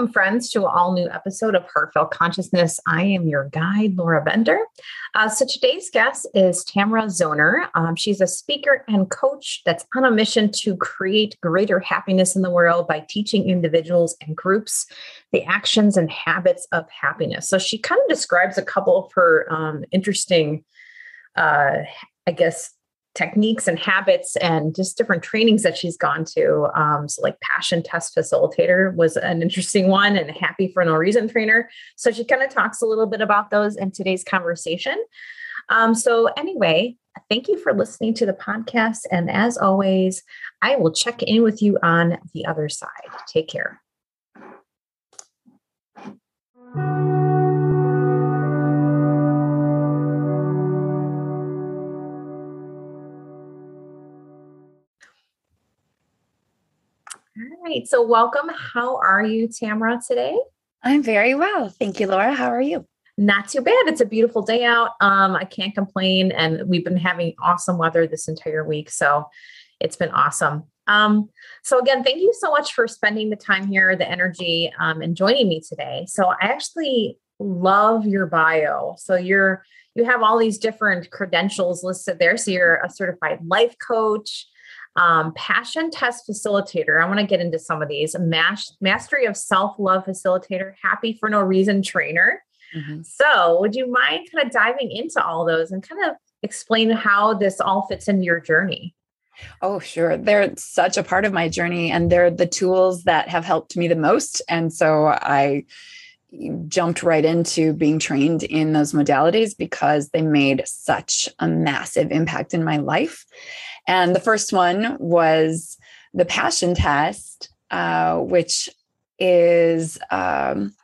Welcome, friends, to an all new episode of Heartfelt Consciousness. I am your guide, Laura Bender. Uh, so, today's guest is Tamara Zoner. Um, she's a speaker and coach that's on a mission to create greater happiness in the world by teaching individuals and groups the actions and habits of happiness. So, she kind of describes a couple of her um, interesting, uh, I guess, techniques and habits and just different trainings that she's gone to. Um, so, like passion test facilitator was an interesting one, and happy for no reason trainer. So, she kind of talks a little bit about those in today's conversation. Um, so, anyway, thank you for listening to the podcast. And as always, I will check in with you on the other side. Take care. Right. So, welcome. How are you, Tamara, today? I'm very well. Thank you, Laura. How are you? Not too bad. It's a beautiful day out. Um, I can't complain. And we've been having awesome weather this entire week. So, it's been awesome. Um, so, again, thank you so much for spending the time here, the energy, um, and joining me today. So, I actually love your bio. So, you're you have all these different credentials listed there. So, you're a certified life coach um, passion test facilitator. I want to get into some of these. Mas- mastery of self love facilitator, happy for no reason trainer. Mm-hmm. So, would you mind kind of diving into all those and kind of explain how this all fits into your journey? Oh, sure. They're such a part of my journey, and they're the tools that have helped me the most. And so I jumped right into being trained in those modalities because they made such a massive impact in my life. And the first one was the passion test, uh, which is um,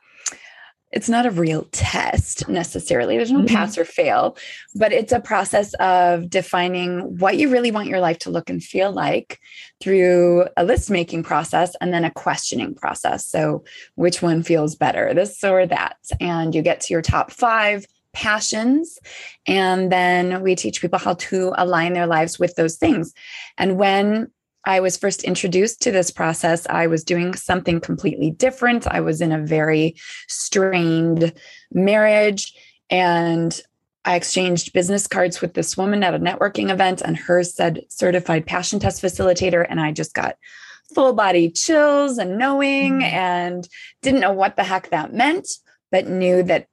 it's not a real test necessarily. There's no mm-hmm. pass or fail, but it's a process of defining what you really want your life to look and feel like through a list making process and then a questioning process. So, which one feels better, this or that? And you get to your top five passions. And then we teach people how to align their lives with those things. And when I was first introduced to this process, I was doing something completely different. I was in a very strained marriage and I exchanged business cards with this woman at a networking event, and hers said certified passion test facilitator. And I just got full body chills and knowing mm-hmm. and didn't know what the heck that meant, but knew that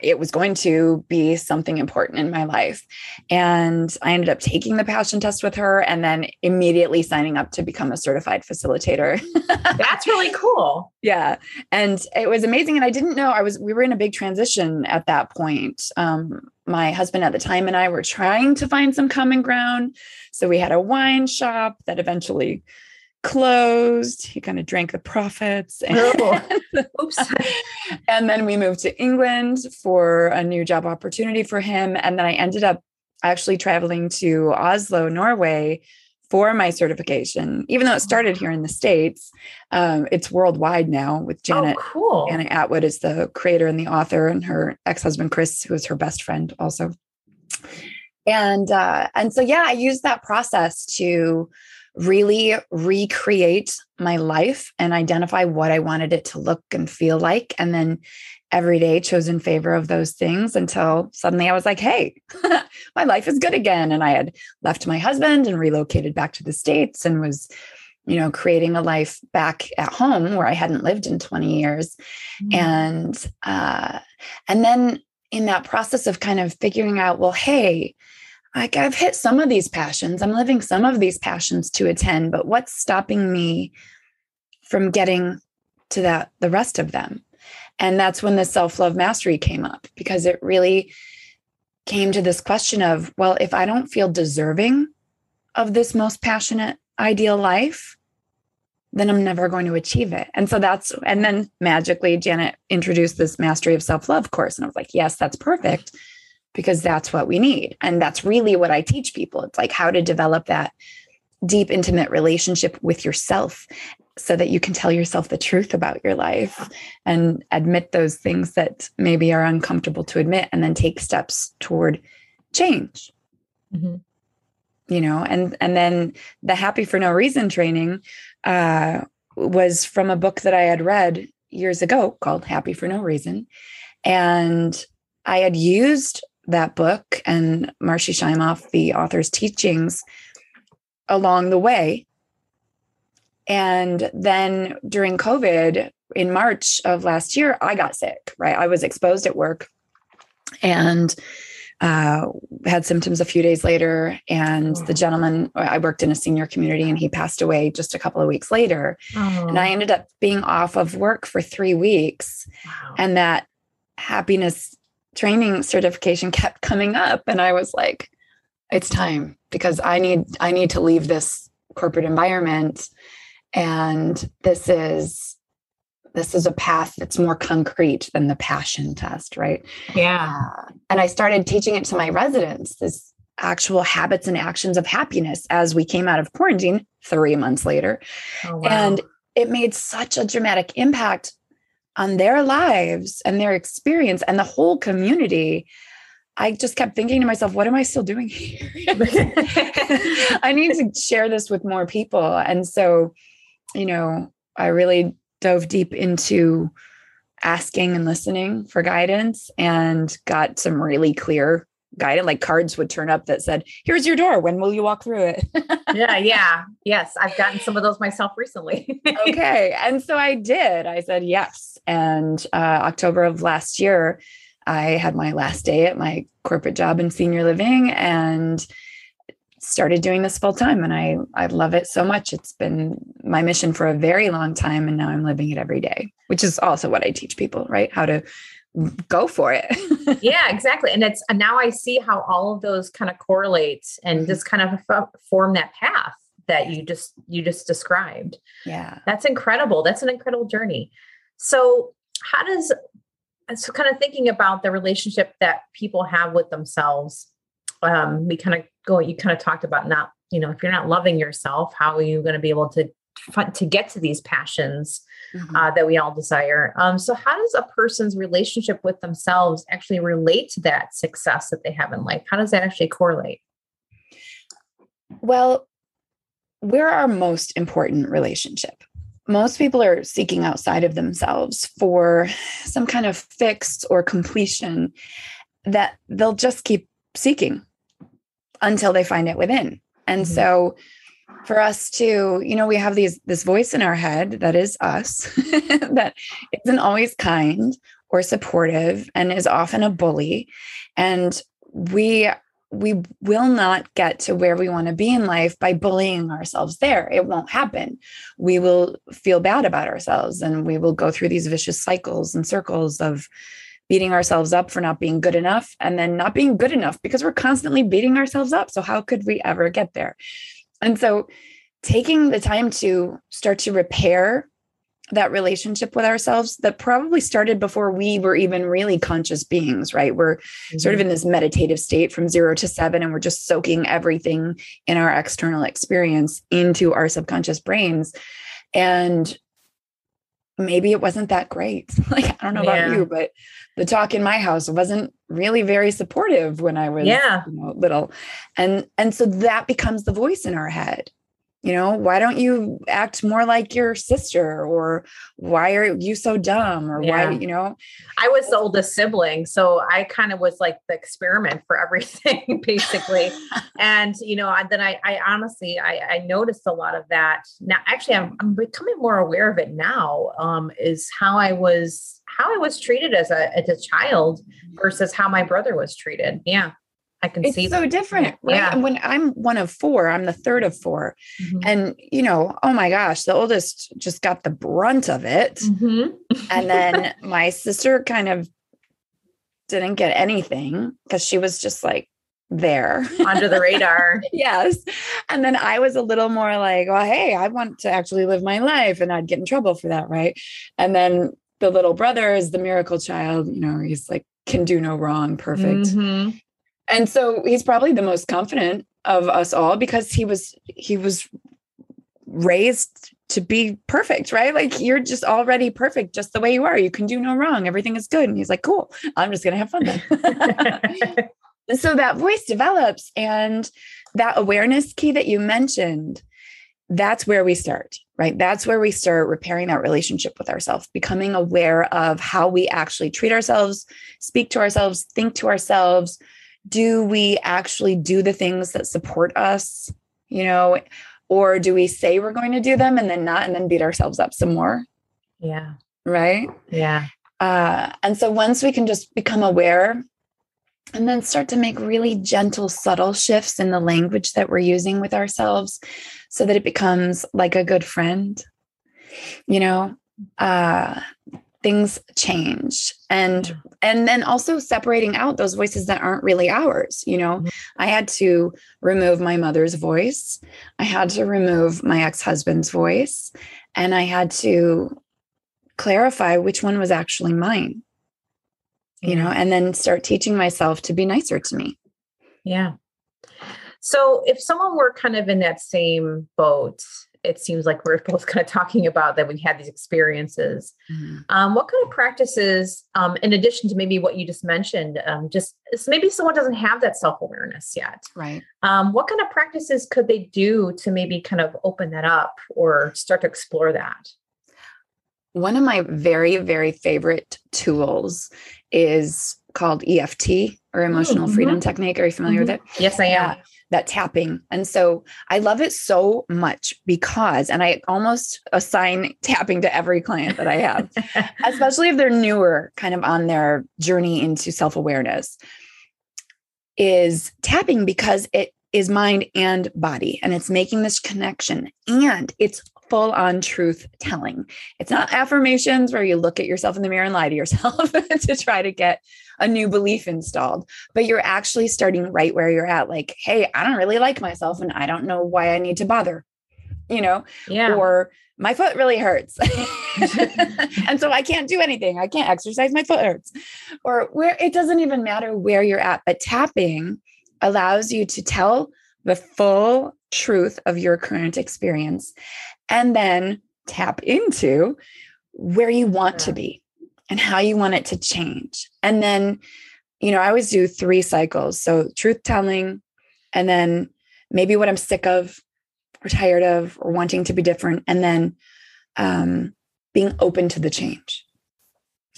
it was going to be something important in my life. And I ended up taking the passion test with her and then immediately signing up to become a certified facilitator. That's really cool. Yeah. And it was amazing. And I didn't know I was, we were in a big transition at that point. Um, my husband at the time and I were trying to find some common ground. So we had a wine shop that eventually closed. He kind of drank the profits. And, Oops. and then we moved to England for a new job opportunity for him. And then I ended up actually traveling to Oslo, Norway for my certification, even though it started here in the States. Um, it's worldwide now with oh, Janet. Oh, cool. Janet Attwood is the creator and the author, and her ex-husband Chris, who is her best friend also. And uh, and so yeah, I used that process to really recreate my life and identify what I wanted it to look and feel like. And then every day chose in favor of those things until suddenly I was like, hey, my life is good again. And I had left my husband and relocated back to the States and was, you know, creating a life back at home where I hadn't lived in 20 years. Mm-hmm. And uh, and then in that process of kind of figuring out, well, hey, like I've hit some of these passions, I'm living some of these passions to attend, but what's stopping me from getting to that, the rest of them? And that's when the self love mastery came up because it really came to this question of, well, if I don't feel deserving of this most passionate ideal life, then I'm never going to achieve it. And so that's, and then magically, Janet introduced this mastery of self love course. And I was like, yes, that's perfect because that's what we need. And that's really what I teach people. It's like how to develop that deep, intimate relationship with yourself so that you can tell yourself the truth about your life and admit those things that maybe are uncomfortable to admit and then take steps toward change. Mm-hmm. You know, and and then the happy for no reason training uh was from a book that I had read years ago called Happy for No Reason. And I had used that book and Marci Shimoff, the author's teachings, along the way. And then during COVID in March of last year, I got sick, right? I was exposed at work and uh, had symptoms a few days later. And the gentleman, I worked in a senior community and he passed away just a couple of weeks later. Oh. And I ended up being off of work for three weeks. Wow. And that happiness training certification kept coming up. And I was like, it's time because I need I need to leave this corporate environment and this is this is a path that's more concrete than the passion test right yeah uh, and i started teaching it to my residents this actual habits and actions of happiness as we came out of quarantine three months later oh, wow. and it made such a dramatic impact on their lives and their experience and the whole community I just kept thinking to myself, what am I still doing here? I need to share this with more people. And so, you know, I really dove deep into asking and listening for guidance and got some really clear guidance like cards would turn up that said here's your door. When will you walk through it? Yeah yeah. Yes i've gotten some of those myself recently. Okay and so i did. I said yes. And uh, october of last year I had my last day at my corporate job in senior living and started doing this full time and I I love it so much. It's been my mission for a very long time and now I'm living it every day, which is also what I teach people, right? How to go for it. yeah, exactly. And it's and now I see how all of those kind of correlate and mm-hmm. just kind of form that path that you just you just described. Yeah. That's incredible. That's an incredible journey. So, how does so kind of thinking about the relationship that people have with themselves um, we kind of go you kind of talked about not you know if you're not loving yourself how are you going to be able to to get to these passions mm-hmm. uh, that we all desire um, so how does a person's relationship with themselves actually relate to that success that they have in life how does that actually correlate well we're our most important relationship most people are seeking outside of themselves for some kind of fix or completion that they'll just keep seeking until they find it within. And mm-hmm. so for us to, you know, we have these this voice in our head that is us that isn't always kind or supportive and is often a bully and we we will not get to where we want to be in life by bullying ourselves there. It won't happen. We will feel bad about ourselves and we will go through these vicious cycles and circles of beating ourselves up for not being good enough and then not being good enough because we're constantly beating ourselves up. So, how could we ever get there? And so, taking the time to start to repair that relationship with ourselves that probably started before we were even really conscious beings, right? We're mm-hmm. sort of mm-hmm. in this meditative state from zero to seven, and we're just soaking everything in our external experience into our subconscious brains. And maybe it wasn't that great. like, I don't know yeah. about you, but the talk in my house wasn't really very supportive when I was yeah. you know, little. And and so that becomes the voice in our head you know why don't you act more like your sister? Or why are you so dumb? Or yeah. why you know? I was the oldest sibling so i kind of was like the experiment for everything basically. And you know then i i honestly I, I noticed a lot of that. Now actually I'm, I'm becoming more aware of it now um is how i was how i was treated as a as a child mm-hmm. versus how my brother was treated. Yeah I can it's see so different, right? Yeah. And when I'm one of four, I'm the third of 4 mm-hmm. And you know, oh my gosh, the oldest just got the brunt of it. Mm-hmm. and then my sister kind of didn't get anything because she was just like there under the radar. yes. And then I was a little more like, well, hey, I want to actually live my life and I'd get in trouble for that, right? And then the little brother is the miracle child, you know, he's like can do no wrong, perfect. Mm-hmm and so he's probably the most confident of us all because he was he was raised to be perfect, right? Like you're just already perfect just the way you are. You can do no wrong. Everything is good. And he's like, cool, I'm just going to have fun then. so that voice develops and that awareness key that you mentioned that's where we start, right? That's where we start repairing that relationship with ourselves, becoming aware of how we actually treat ourselves, speak to ourselves, think to ourselves. Do we actually do the things that support us? You know, or do we say we're going to do them and then not and then beat ourselves up some more? Yeah. Right? Yeah. Uh, and so once we can just become aware and then start to make really gentle, subtle shifts in the language that we're using with ourselves so that it becomes like a good friend, you know, uh, things change. And and then also separating out those voices that aren't really ours you know? Mm-hmm. i had to remove my mother's voice. I had to remove my ex-husband's voice. And i had to clarify which one was actually mine you know? And then start teaching myself to be nicer to me. Yeah. So if someone were kind of in that same boat it seems like we're both kind of talking about that we've had these experiences. Mm-hmm. Um, what kind of practices, um, in addition to maybe what you just mentioned, um, just maybe someone doesn't have that self awareness yet, right? Um, what kind of practices could they do to maybe kind of open that up or start to explore that? One of my very, very favorite tools is called EFT or emotional mm-hmm. freedom technique. Are you familiar mm-hmm. with it? Yes, I am. Yeah that tapping. And so I love it so much because, and I almost assign tapping to every client that I have, especially if they're newer, kind of on their journey into self awareness, is tapping because it is mind and body and it's making this connection and it's full on truth telling. It's not affirmations where you look at yourself in the mirror and lie to yourself to try to get a new belief installed, but you're actually starting right where you're at. Like, hey, I don't really like myself and I don't know why I need to bother, you know? Yeah. Or my foot really hurts. and so I can't do anything. I can't exercise. My foot hurts. Or where it doesn't even matter where you're at, but tapping allows you to tell the full truth of your current experience and then tap into where you want to be and how you want it to change. And then, you know, I always do three cycles. So truth telling, and then maybe what I'm sick of or tired of or wanting to be different, and then um, being open to the change.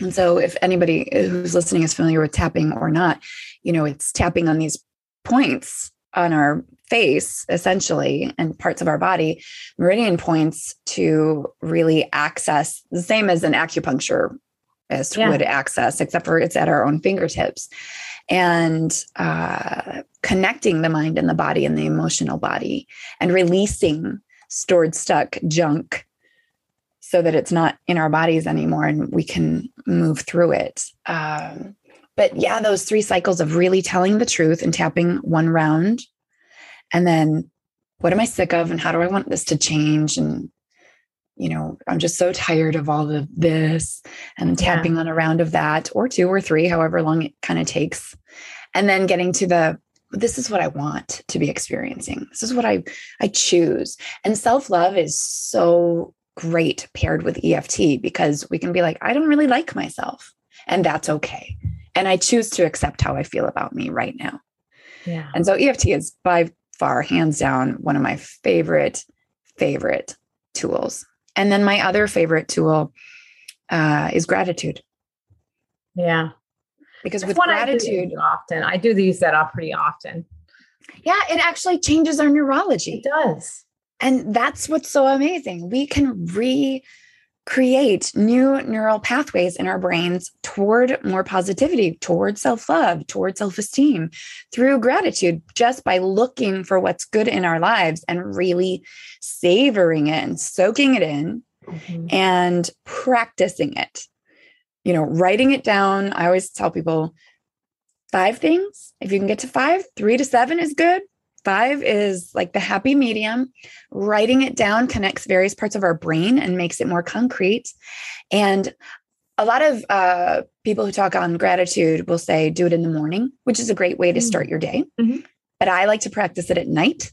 And so, if anybody who's listening is familiar with tapping or not, you know, it's tapping on these points on our face essentially and parts of our body meridian points to really access the same as an acupuncturist yeah. would access except for it's at our own fingertips and uh, connecting the mind and the body and the emotional body and releasing stored stuck junk so that it's not in our bodies anymore and we can move through it um, but yeah, those three cycles of really telling the truth and tapping one round. And then what am I sick of and how do I want this to change? And, you know, I'm just so tired of all of this and tapping yeah. on a round of that or two or three, however long it kind of takes. And then getting to the this is what I want to be experiencing. This is what I I choose. And self-love is so great paired with EFT because we can be like, I don't really like myself. And that's okay and I choose to accept how I feel about me right now. Yeah. And so EFT is by far, hands down, one of my favorite, favorite tools. And then my other favorite tool uh, is gratitude. Yeah. Because That's with gratitude, I often I do these that up pretty often. Yeah, it actually changes our neurology. It does. And that's what's so amazing. We can re create new neural pathways in our brains toward more positivity, toward self love, toward self esteem through gratitude, just by looking for what's good in our lives and really savoring it and soaking it in mm-hmm. and practicing it. You know, writing it down. I always tell people five things. If you can get to five, three to seven is good. Five is like the happy medium. Writing it down connects various parts of our brain and makes it more concrete. And a lot of uh, people who talk on gratitude will say do it in the morning, which is a great way to start mm. your day. Mm-hmm. But I like to practice it at night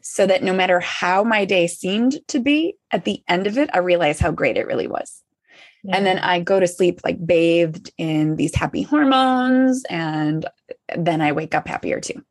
so that no matter how my day seemed to be, at the end of it, I realize how great it really was. Yeah. And then I go to sleep like bathed in these happy hormones, and then I wake up happier too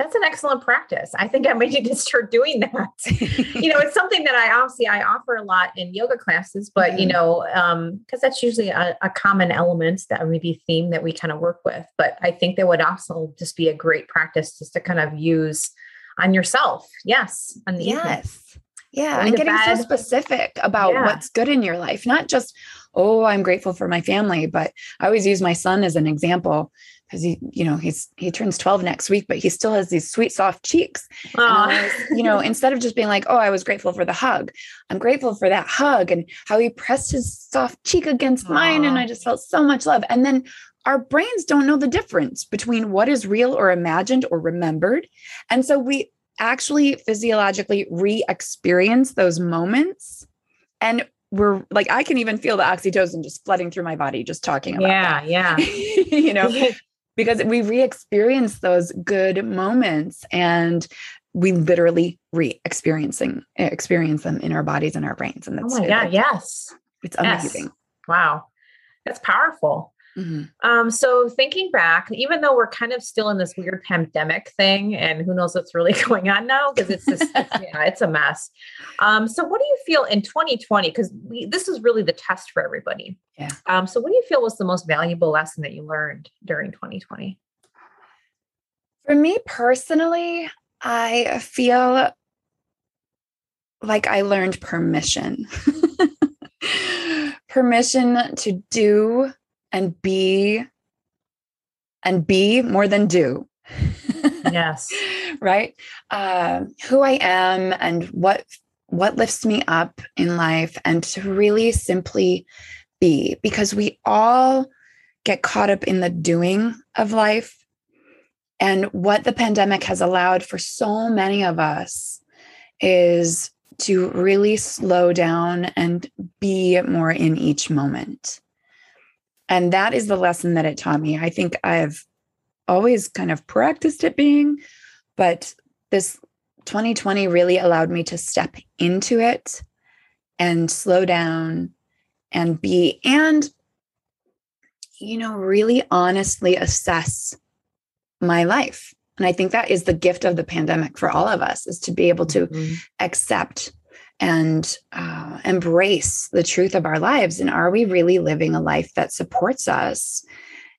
that's an excellent practice. I think I may need to start doing that. you know, it's something that I obviously I offer a lot in yoga classes, but mm-hmm. you know, um, because that's usually a, a, common element that maybe theme that we kind of work with. But I think that would also just be a great practice just to kind of use on yourself. Yes. On the yes. Yeah. and getting bed. so specific about yeah. what's good in your life, not just, oh, I'm grateful for my family, but I always use my son as an example because he, you know, he's he turns 12 next week, but he still has these sweet, soft cheeks. Was, you know, instead of just being like, oh, I was grateful for the hug, I'm grateful for that hug and how he pressed his soft cheek against Aww. mine. And I just felt so much love. And then our brains don't know the difference between what is real or imagined or remembered. And so we actually physiologically re experience those moments. And we're like, I can even feel the oxytocin just flooding through my body just talking about yeah, that. Yeah. you know, because we re-experience those good moments and we literally re-experiencing experience them in our bodies and our brains. And oh that's oh my god, yes. It's amazing. Yes. Wow. That's powerful. Mm-hmm. Um, so thinking back, even though we're kind of still in this weird pandemic thing, and who knows what's really going on now because it's just yeah, it's a mess. Um, so what do you feel in 2020? Because this is really the test for everybody. Yeah. Um, so what do you feel was the most valuable lesson that you learned during 2020? For me personally, I feel like I learned permission. permission to do and be and be more than do. yes. right? Uh, who I am and what what lifts me up in life and to really simply be because we all get caught up in the doing of life and what the pandemic has allowed for so many of us is to really slow down and be more in each moment and that is the lesson that it taught me. I think I've always kind of practiced it being, but this 2020 really allowed me to step into it and slow down and be, and, you know, really honestly assess my life. And I think that is the gift of the pandemic for all of us is to be able to mm-hmm. accept and uh, embrace the truth of our lives. And are we really living a life that supports us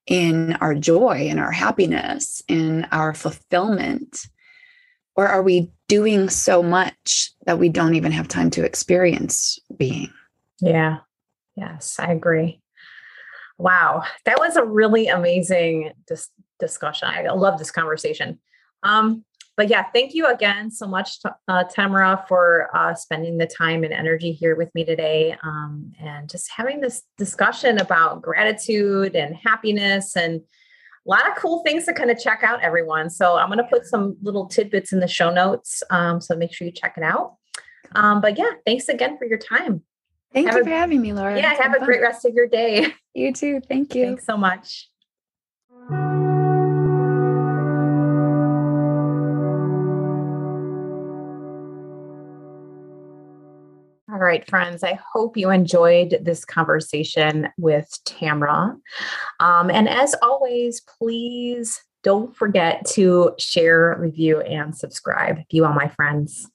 in our joy, in our happiness, in our fulfillment? Or are we doing so much that we don't even have time to experience being? Yeah. Yes, I agree. Wow. That was a really amazing dis- discussion. I love this conversation. Um, but yeah, thank you again so much, uh, Tamara, for uh, spending the time and energy here with me today um, and just having this discussion about gratitude and happiness and a lot of cool things to kind of check out, everyone. So I'm going to put some little tidbits in the show notes. Um, so make sure you check it out. Um, but yeah, thanks again for your time. Thank have you a, for having me, Laura. Yeah, have a fun. great rest of your day. You too. Thank you. Thanks so much. Right, friends, I hope you enjoyed this conversation with Tamra. Um, and as always, please don't forget to share, review, and subscribe. Be well, my friends.